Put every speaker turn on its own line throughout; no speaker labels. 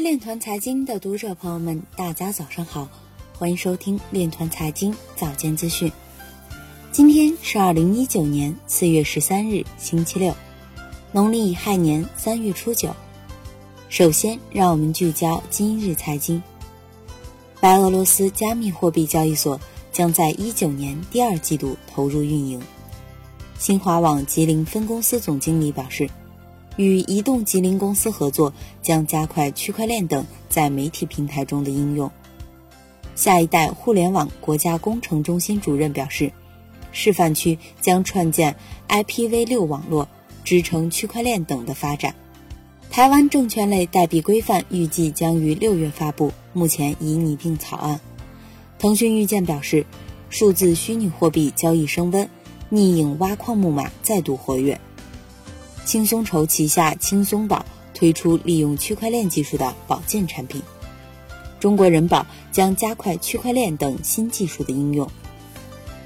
位链团财经的读者朋友们，大家早上好，欢迎收听链团财经早间资讯。今天是二零一九年四月十三日，星期六，农历亥年三月初九。首先，让我们聚焦今日财经。白俄罗斯加密货币交易所将在一九年第二季度投入运营。新华网吉林分公司总经理表示。与移动吉林公司合作，将加快区块链等在媒体平台中的应用。下一代互联网国家工程中心主任表示，示范区将创建 IPv6 网络，支撑区块链等的发展。台湾证券类代币规范预计将于六月发布，目前已拟定草案。腾讯预见表示，数字虚拟货币交易升温，逆影挖矿木马再度活跃。轻松筹旗下轻松宝推出利用区块链技术的保健产品。中国人保将加快区块链等新技术的应用。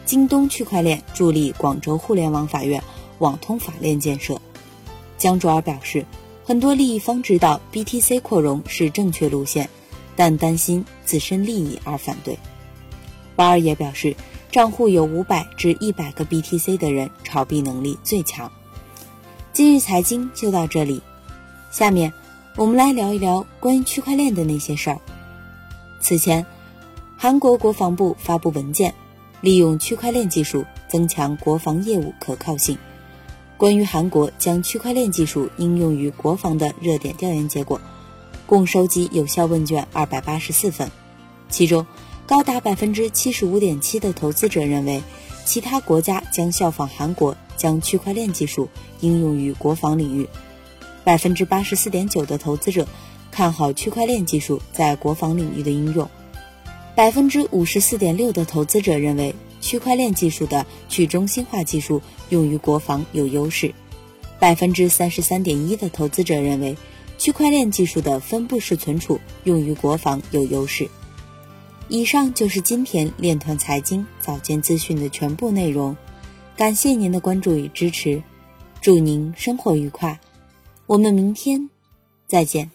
京东区块链助力广州互联网法院网通法链建设。江卓尔表示，很多利益方知道 BTC 扩容是正确路线，但担心自身利益而反对。巴尔也表示，账户有五百至一百个 BTC 的人炒币能力最强。今日财经就到这里，下面我们来聊一聊关于区块链的那些事儿。此前，韩国国防部发布文件，利用区块链技术增强国防业务可靠性。关于韩国将区块链技术应用于国防的热点调研结果，共收集有效问卷二百八十四份，其中高达百分之七十五点七的投资者认为，其他国家将效仿韩国。将区块链技术应用于国防领域，百分之八十四点九的投资者看好区块链技术在国防领域的应用，百分之五十四点六的投资者认为区块链技术的去中心化技术用于国防有优势，百分之三十三点一的投资者认为区块链技术的分布式存储用于国防有优势。以上就是今天链团财经早间资讯的全部内容。感谢您的关注与支持，祝您生活愉快，我们明天再见。